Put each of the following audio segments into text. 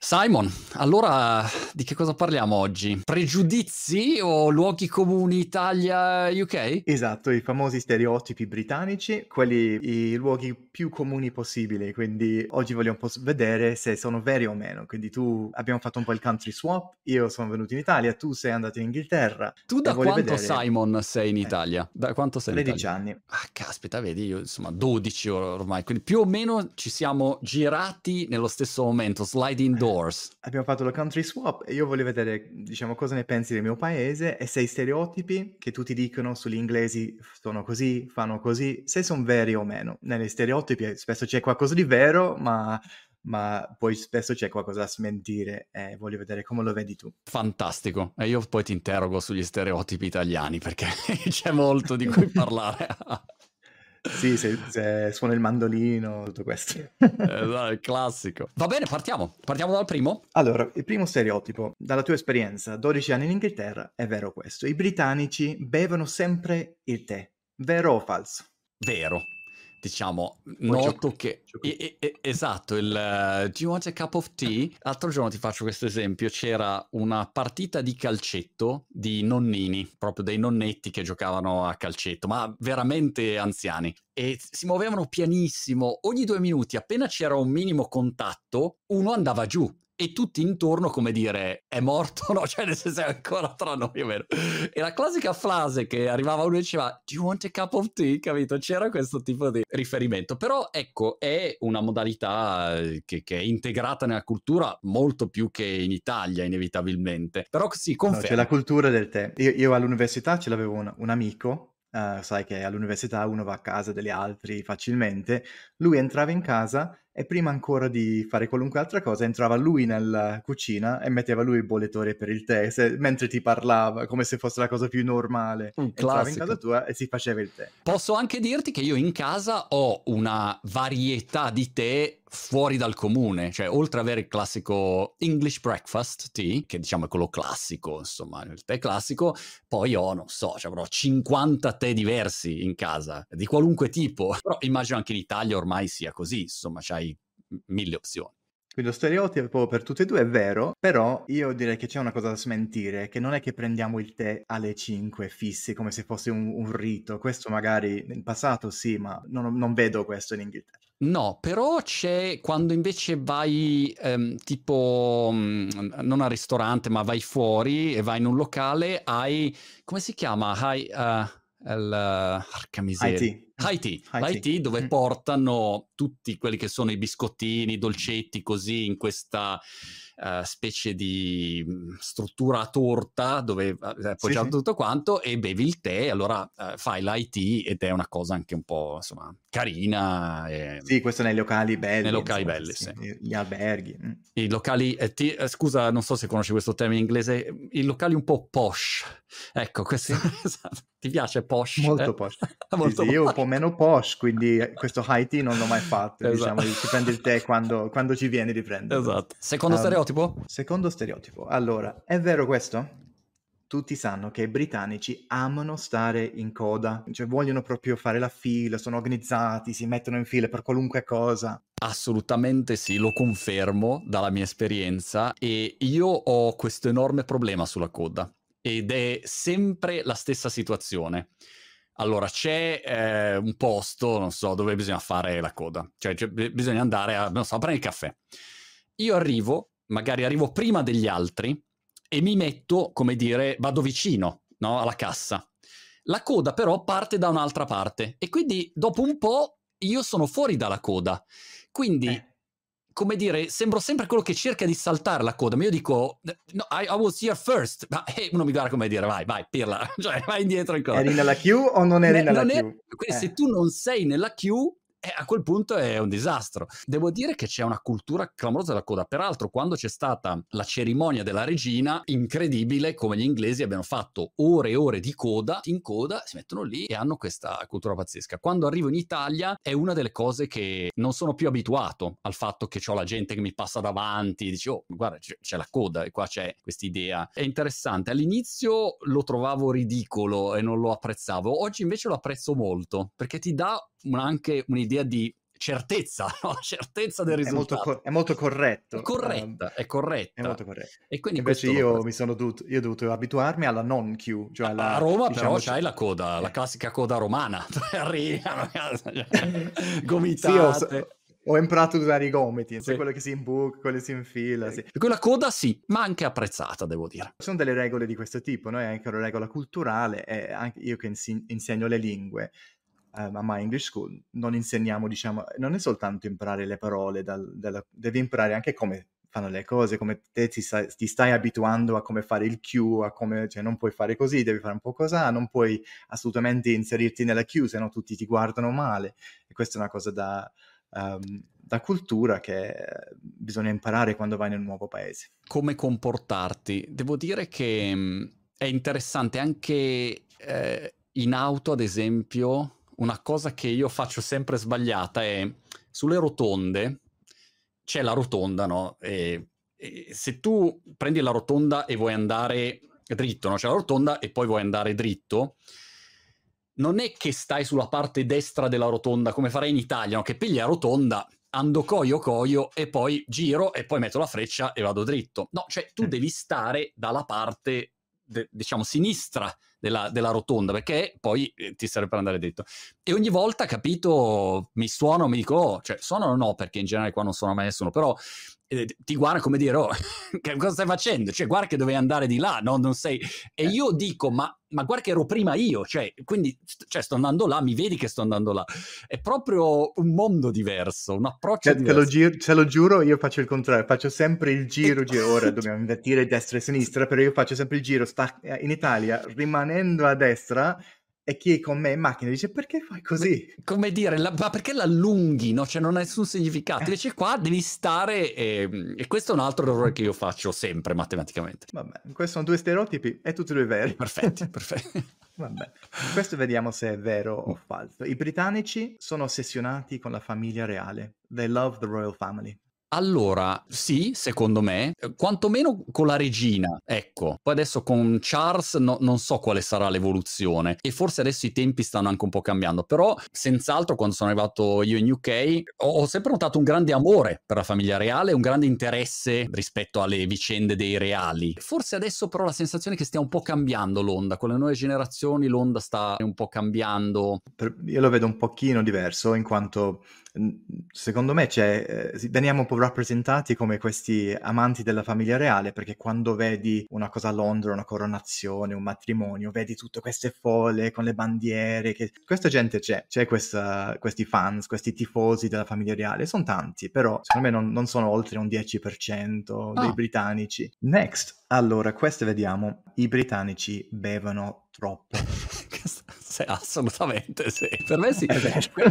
Simon, allora di che cosa parliamo oggi? Pregiudizi o luoghi comuni Italia-UK? Esatto, i famosi stereotipi britannici, quelli i luoghi più comuni possibili, quindi oggi vogliamo un po' vedere se sono veri o meno. Quindi tu abbiamo fatto un po' il country swap, io sono venuto in Italia, tu sei andato in Inghilterra. Tu da quanto vedere... Simon sei in eh, Italia? Da quanto sei 13 in Italia? anni. Ah, caspita, vedi, io insomma 12 ormai, quindi più o meno ci siamo girati nello stesso momento, slide sliding doors. Abbiamo fatto la country swap e io voglio vedere, diciamo, cosa ne pensi del mio paese e se i stereotipi che tutti dicono sugli inglesi sono così, fanno così, se sono veri o meno. Negli stereotipi spesso c'è qualcosa di vero, ma ma poi spesso c'è qualcosa da smentire e voglio vedere come lo vedi tu. Fantastico, e io poi ti interrogo sugli stereotipi italiani perché c'è molto di cui parlare. Sì, se, se suona il mandolino, tutto questo. eh, classico. Va bene, partiamo. Partiamo dal primo. Allora, il primo stereotipo, dalla tua esperienza, 12 anni in Inghilterra, è vero questo. I britannici bevono sempre il tè. Vero o falso? Vero diciamo, noto che... E, e, esatto, il uh, Do you want a cup of tea? L'altro giorno ti faccio questo esempio, c'era una partita di calcetto di nonnini, proprio dei nonnetti che giocavano a calcetto, ma veramente anziani. E si muovevano pianissimo, ogni due minuti, appena c'era un minimo contatto, uno andava giù e tutti intorno come dire è morto no? Cioè nel senso è ancora tra noi o meno e la classica frase che arrivava uno e diceva do you want a cup of tea? capito? C'era questo tipo di riferimento. Però ecco è una modalità eh, che, che è integrata nella cultura molto più che in Italia inevitabilmente. Però si conferma no, c'è la cultura del tè io, io all'università ce l'avevo un, un amico Uh, sai che all'università uno va a casa degli altri facilmente, lui entrava in casa e prima ancora di fare qualunque altra cosa entrava lui nella cucina e metteva lui il bollettore per il tè, se, mentre ti parlava, come se fosse la cosa più normale. Un entrava in casa tua e si faceva il tè. Posso anche dirti che io in casa ho una varietà di tè fuori dal comune, cioè oltre ad avere il classico English breakfast tea, che diciamo è quello classico, insomma, il tè classico, poi ho, non so, cioè avrò 50 tè diversi in casa, di qualunque tipo, però immagino anche in Italia ormai sia così, insomma, c'hai mille opzioni. Quindi lo stereotipo per tutti e due è vero, però io direi che c'è una cosa da smentire, che non è che prendiamo il tè alle 5 fissi come se fosse un, un rito, questo magari nel passato sì, ma non, non, vedo questo in Inghilterra. No, però c'è quando invece vai ehm, tipo mm, non al ristorante, ma vai fuori e vai in un locale, hai come si chiama? Hai uh, il uh, miseria. IT. High tea dove mm. portano tutti quelli che sono i biscottini, i dolcetti così in questa uh, specie di mm, struttura a torta dove eh, è appoggiato sì, tutto sì. quanto e bevi il tè, allora uh, fai l'IT ed è una cosa anche un po' insomma carina. E... Sì, questo nei locali belli. Nei locali insomma, belli, sì. Gli alberghi. Mm. I locali, eh, ti, eh, scusa, non so se conosci questo termine in inglese, i locali un po' posh. Ecco, questo, esatto. ti piace posh? Molto eh? posh. Molto sì, io un po' meno posh, quindi questo high tea non l'ho mai fatto. Esatto. Diciamo, si prende il tè quando, quando ci viene di prendere. Esatto. Secondo um, stereotipo? Secondo stereotipo. Allora, è vero questo? tutti sanno che i britannici amano stare in coda, cioè vogliono proprio fare la fila, sono organizzati, si mettono in fila per qualunque cosa. Assolutamente sì, lo confermo dalla mia esperienza e io ho questo enorme problema sulla coda ed è sempre la stessa situazione. Allora, c'è eh, un posto, non so, dove bisogna fare la coda, cioè, cioè bisogna andare a, non so, a prendere il caffè. Io arrivo, magari arrivo prima degli altri, e mi metto, come dire, vado vicino no? alla cassa. La coda però parte da un'altra parte e quindi dopo un po' io sono fuori dalla coda. Quindi, eh. Come dire, sembro sempre quello che cerca di saltare la coda, ma io dico, no, I, I was here first. Ma eh, uno mi guarda come dire, vai, vai, pirla, cioè vai indietro in coda. Eri nella queue o non eri ne, nella non queue? È, eh. se tu non sei nella queue, e a quel punto è un disastro. Devo dire che c'è una cultura clamorosa della coda. Peraltro, quando c'è stata la cerimonia della regina, incredibile come gli inglesi abbiano fatto ore e ore di coda, in coda, si mettono lì e hanno questa cultura pazzesca. Quando arrivo in Italia è una delle cose che non sono più abituato al fatto che ho la gente che mi passa davanti, dice oh guarda c'è, la coda e qua c'è questa idea. È interessante. All'inizio lo trovavo ridicolo e non lo apprezzavo, oggi invece lo apprezzo molto perché ti dà anche un'idea di certezza, no? certezza del risultato. È molto, co- è molto corretto. È corretta, um, è corretta. È molto corretto. E quindi Invece io mi sono dovuto, io ho dovuto abituarmi alla non queue. Cioè alla, a Roma diciamo, però c'hai la coda, la classica coda romana. Arrivano, gomitate. Sì, ho imparato a usare i gomiti, sì. quello che si imbuca, quello che si infila. Sì. Quella coda sì, ma anche apprezzata, devo dire. Ci sono delle regole di questo tipo, no? È anche una regola culturale anche io che insegno le lingue um, a My English School non insegniamo, diciamo, non è soltanto imparare le parole, dal, dalla, devi imparare anche come fanno le cose, come te ti stai, ti stai, abituando a come fare il queue, a come, cioè non puoi fare così, devi fare un po' così, non puoi assolutamente inserirti nella queue, se no tutti ti guardano male. E questa è una cosa da, um, da cultura che bisogna imparare quando vai nel nuovo paese. Come comportarti? Devo dire che mm, è interessante anche eh, in auto, ad esempio, una cosa che io faccio sempre sbagliata è sulle rotonde, c'è la rotonda, no? E, e se tu prendi la rotonda e vuoi andare dritto, no? C'è la rotonda e poi vuoi andare dritto, non è che stai sulla parte destra della rotonda come farei in Italia, no? che pigli la rotonda, ando coio coio e poi giro e poi metto la freccia e vado dritto. No, cioè tu devi stare dalla parte, de- diciamo, sinistra della, della, rotonda, perché poi eh, ti serve per andare dritto. E ogni volta, capito, mi suono, mi dico, oh, cioè suono o no, perché in generale qua non suona mai nessuno, però eh, ti guarda come dire, oh, che cosa stai facendo? Cioè, guarda che dovevi andare di là, no? Non sei... E io dico, ma, ma guarda che ero prima io, cioè, quindi, cioè, sto andando là, mi vedi che sto andando là. È proprio un mondo diverso, un approccio te, diverso. Te lo, giro, te lo giuro, io faccio il contrario, faccio sempre il giro, giro. Ora dobbiamo invertire destra e sinistra, però io faccio sempre il giro, sta in Italia, rimanendo a destra e chi è con me in macchina dice perché fai così? Come dire, la, ma perché l'allunghi, no? Cioè non ha nessun significato. Eh. Invece qua devi stare e, e, questo è un altro errore che io faccio sempre matematicamente. Vabbè, questi sono due stereotipi e tutti e due veri. Perfetti, perfetti. Vabbè, questo vediamo se è vero o falso. I britannici sono ossessionati con la famiglia reale. They love the royal family. Allora, sì, secondo me, eh, quantomeno con la regina, ecco. Poi adesso con Charles no, non so quale sarà l'evoluzione e forse adesso i tempi stanno anche un po' cambiando, però senz'altro quando sono arrivato io in UK ho, ho sempre notato un grande amore per la famiglia reale, un grande interesse rispetto alle vicende dei reali. Forse adesso però la sensazione è che stia un po' cambiando l'onda, con le nuove generazioni l'onda sta un po' cambiando. Io lo vedo un pochino diverso in quanto secondo me c'è, eh, veniamo un po' rappresentati come questi amanti della famiglia reale perché quando vedi una cosa a Londra, una coronazione, un matrimonio, vedi tutte queste folle con le bandiere, che... questa gente c'è, c'è questa, questi fans, questi tifosi della famiglia reale, sono tanti, però secondo me non, non sono oltre un 10% dei oh. britannici. Next, allora, questo vediamo, i britannici bevono troppo. sì, assolutamente sì. Per me sì.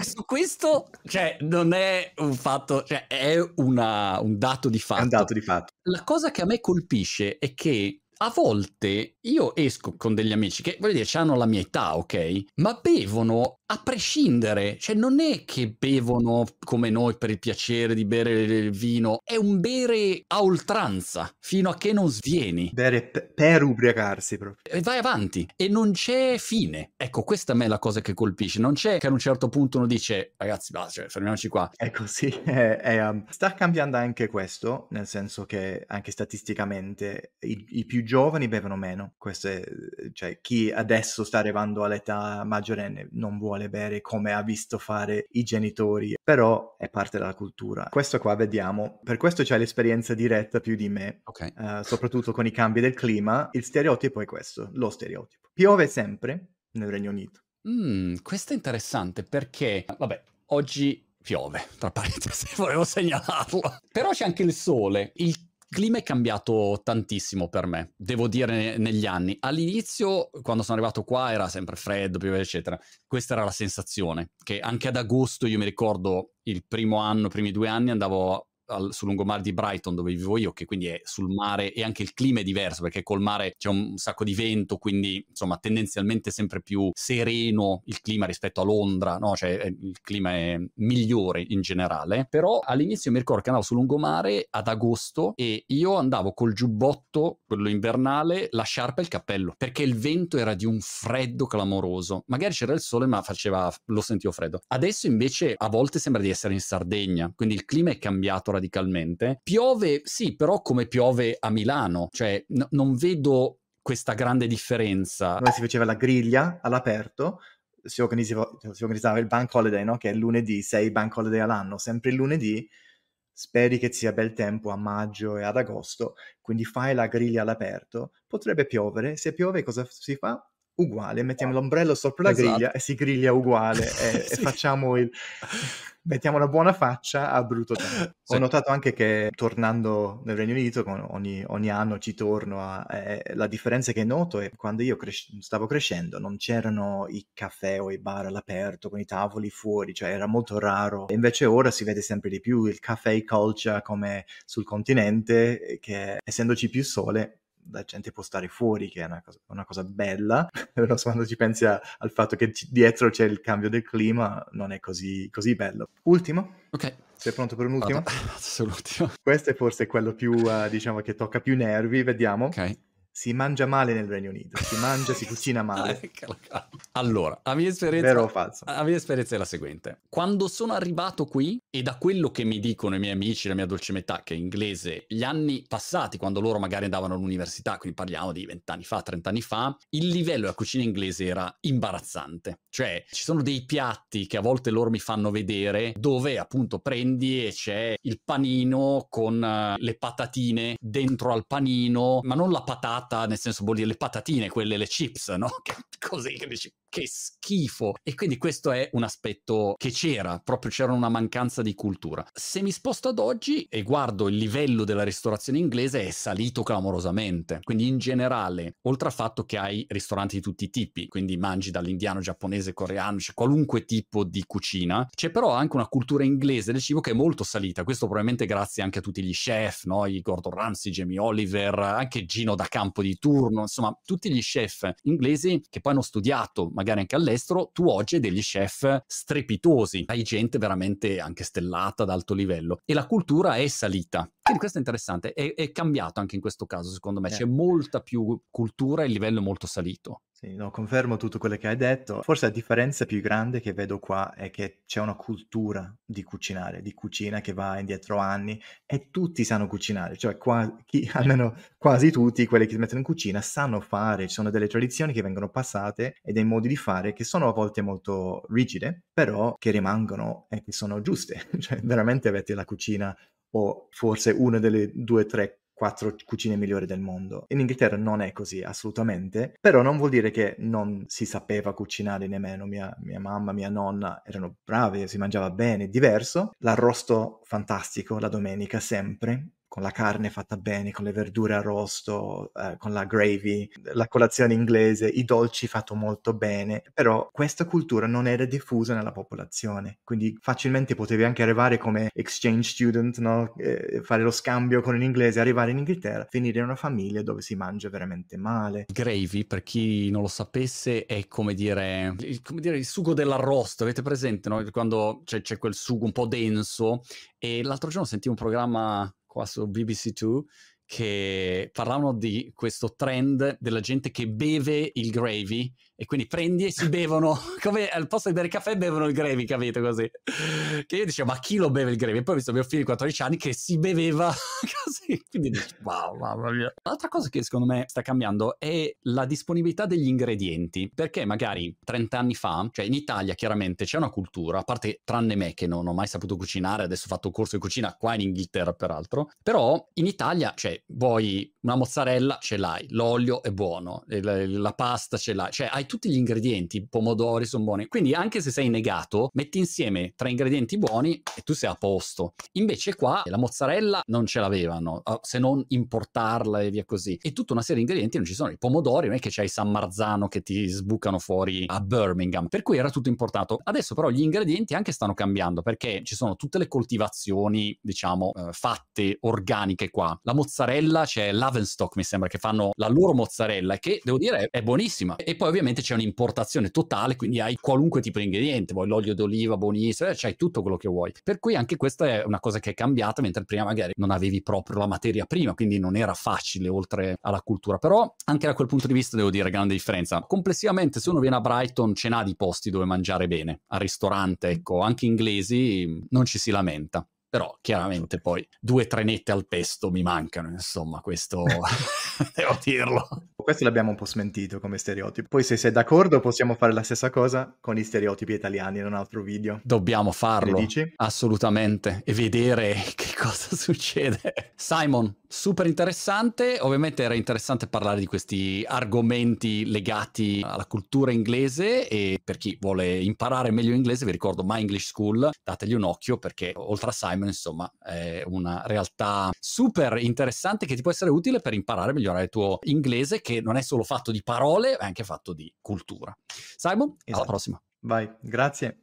Su questo, cioè, non è un fatto, cioè, è una, un dato di fatto. È un dato di fatto. La cosa che a me colpisce è che a volte io esco con degli amici che, voglio dire, hanno la mia età, ok? Ma bevono a prescindere, cioè non è che bevono come noi per il piacere di bere il vino, è un bere a oltranza, fino a che non svieni. Bere p- per ubriacarsi proprio. E vai avanti, e non c'è fine. Ecco, questa a me è la cosa che colpisce, non c'è che a un certo punto uno dice, ragazzi, basta, cioè, fermiamoci qua. È così, è, è, um, sta cambiando anche questo, nel senso che anche statisticamente i, i più giovani bevono meno, questo è, cioè chi adesso sta arrivando all'età maggiorenne non vuole bere come ha visto fare i genitori, però è parte della cultura. Questo qua vediamo, per questo c'è l'esperienza diretta più di me, okay. uh, soprattutto con i cambi del clima. Il stereotipo è questo, lo stereotipo. Piove sempre nel Regno Unito. Mm, questo è interessante perché, vabbè, oggi piove, tra parentesi, volevo segnalarlo. Però c'è anche il sole. Il clima è cambiato tantissimo per me, devo dire, negli anni. All'inizio, quando sono arrivato qua, era sempre freddo, piovere, eccetera. Questa era la sensazione, che anche ad agosto, io mi ricordo il primo anno, i primi due anni, andavo al, sul lungomare di Brighton dove vivo io, che quindi è sul mare e anche il clima è diverso perché col mare c'è un sacco di vento, quindi insomma tendenzialmente sempre più sereno il clima rispetto a Londra, no? Cioè il clima è migliore in generale. Però all'inizio mi ricordo che andavo sul lungomare ad agosto e io andavo col giubbotto, quello invernale, la sciarpa e il cappello, perché il vento era di un freddo clamoroso. Magari c'era il sole, ma faceva, lo sentivo freddo. Adesso invece a volte sembra di essere in Sardegna, quindi il clima è cambiato radicalmente. Piove, sì, però come piove a Milano, cioè n- non vedo questa grande differenza. Noi si faceva la griglia all'aperto, si organizzava, si organizzava il bank holiday, no? che è lunedì, sei bank holiday all'anno, sempre il lunedì, speri che sia bel tempo a maggio e ad agosto, quindi fai la griglia all'aperto, potrebbe piovere, se piove cosa si fa? Uguale, mettiamo l'ombrello sopra la esatto. griglia e si griglia uguale e, sì. e facciamo il mettiamo una buona faccia a brutto tempo. Sì. Ho notato anche che tornando nel Regno Unito, ogni, ogni anno ci torno, a, eh, la differenza che noto è quando io cres- stavo crescendo non c'erano i caffè o i bar all'aperto con i tavoli fuori, cioè era molto raro. Invece ora si vede sempre di più il caffè culture come sul continente, che essendoci più sole la gente può stare fuori, che è una cosa, una cosa bella, però quando ci pensi a, al fatto che c- dietro c'è il cambio del clima, non è così, così bello. Ultimo? Ok. Sei pronto per un ultimo? Assoluto. Questo è forse quello più, uh, diciamo, che tocca più nervi, vediamo. Ok si mangia male nel Regno Unito, si mangia, si cucina male. allora, la mia, Vero o falso? la mia esperienza è la seguente. Quando sono arrivato qui, e da quello che mi dicono i miei amici, la mia dolce metà, che è inglese, gli anni passati, quando loro magari andavano all'università, quindi parliamo di vent'anni fa, trent'anni fa, il livello della cucina inglese era imbarazzante. Cioè, ci sono dei piatti che a volte loro mi fanno vedere dove appunto prendi e c'è il panino con uh, le patatine dentro al panino, ma non la patata patata, nel senso vuol dire le patatine, quelle, le chips, no? Che così, che dici, che schifo. E quindi questo è un aspetto che c'era, proprio c'era una mancanza di cultura. Se mi sposto ad oggi e guardo il livello della ristorazione inglese è salito clamorosamente. Quindi in generale, oltre al fatto che hai ristoranti di tutti i tipi, quindi mangi dall'indiano, giapponese, coreano, c'è qualunque tipo di cucina, c'è però anche una cultura inglese del cibo che è molto salita. Questo probabilmente grazie anche a tutti gli chef, no? I Gordon Ramsay, Jamie Oliver, anche Gino da campo di turno, insomma, tutti gli chef inglesi che poi hanno studiato magari anche all'estero, tu oggi hai degli chef strepitosi, hai gente veramente anche stellata ad alto livello e la cultura è salita. Quindi questo è interessante, è, è cambiato anche in questo caso secondo me, eh. c'è molta più cultura e il livello è molto salito. Sì, no, confermo tutto quello che hai detto. Forse la differenza più grande che vedo qua è che c'è una cultura di cucinare, di cucina che va indietro anni e tutti sanno cucinare, cioè qua, chi, almeno quasi tutti quelli che si mettono in cucina sanno fare, ci sono delle tradizioni che vengono passate e dei modi di fare che sono a volte molto rigide, però che rimangono e che sono giuste. cioè veramente avete la cucina o forse una delle due o tre quattro cucine migliori del mondo. In Inghilterra non è così, assolutamente, però non vuol dire che non si sapeva cucinare nemmeno. Mia, mia mamma, mia nonna erano brave, si mangiava bene, diverso. L'arrosto fantastico la domenica sempre, con la carne fatta bene, con le verdure arrosto, eh, con la gravy, la colazione inglese, i dolci fatto molto bene, però questa cultura non era diffusa nella popolazione, quindi facilmente potevi anche arrivare come exchange student, no? eh, fare lo scambio con l'inglese, arrivare in Inghilterra, finire in una famiglia dove si mangia veramente male. Gravy, per chi non lo sapesse, è come dire, come dire il sugo dell'arrosto, avete presente, no? quando c'è, c'è quel sugo un po' denso e l'altro giorno sentivo un programma qua su BBC2 che parlavano di questo trend della gente che beve il gravy e quindi prendi e si bevono, come al posto di bere caffè bevono il gravy, capito così? Che io dicevo, ma chi lo beve il gravy? E poi ho visto mio figlio di 14 anni che si beveva così, quindi dici, wow, mamma mia. L'altra cosa che secondo me sta cambiando è la disponibilità degli ingredienti, perché magari 30 anni fa, cioè in Italia chiaramente c'è una cultura, a parte tranne me che non ho mai saputo cucinare, adesso ho fatto un corso di cucina qua in Inghilterra peraltro, però in Italia, cioè, vuoi una mozzarella, ce l'hai, l'olio è buono, la, la pasta ce l'hai, cioè hai tutti gli ingredienti, pomodori sono buoni. Quindi anche se sei negato, metti insieme tre ingredienti buoni e tu sei a posto. Invece qua la mozzarella non ce l'avevano, se non importarla e via così. E tutta una serie di ingredienti non ci sono. I pomodori non è che c'hai San Marzano che ti sbucano fuori a Birmingham, per cui era tutto importato. Adesso però gli ingredienti anche stanno cambiando perché ci sono tutte le coltivazioni, diciamo, uh, fatte organiche qua. La mozzarella c'è Lavenstock, mi sembra, che fanno la loro mozzarella, che devo dire è buonissima. E poi ovviamente c'è un'importazione totale, quindi hai qualunque tipo di ingrediente, vuoi l'olio d'oliva buonissimo, eh, c'hai tutto quello che vuoi. Per cui anche questa è una cosa che è cambiata, mentre prima magari non avevi proprio la materia prima, quindi non era facile oltre alla cultura. Però anche da quel punto di vista devo dire grande differenza. Complessivamente se uno viene a Brighton ce n'ha di posti dove mangiare bene, al ristorante, ecco, anche inglesi non ci si lamenta. Però chiaramente poi due trenette al pesto mi mancano, insomma, questo devo dirlo. Questo l'abbiamo un po' smentito come stereotipo. Poi se sei d'accordo possiamo fare la stessa cosa con gli stereotipi italiani in un altro video. Dobbiamo farlo. Assolutamente. E vedere che cosa succede. Simon, super interessante. Ovviamente era interessante parlare di questi argomenti legati alla cultura inglese e per chi vuole imparare meglio inglese vi ricordo My English School, dategli un occhio perché oltre a Simon insomma è una realtà super interessante che ti può essere utile per imparare a migliorare il tuo inglese che non è solo fatto di parole, è anche fatto di cultura. Simon, esatto. alla prossima. Vai, grazie.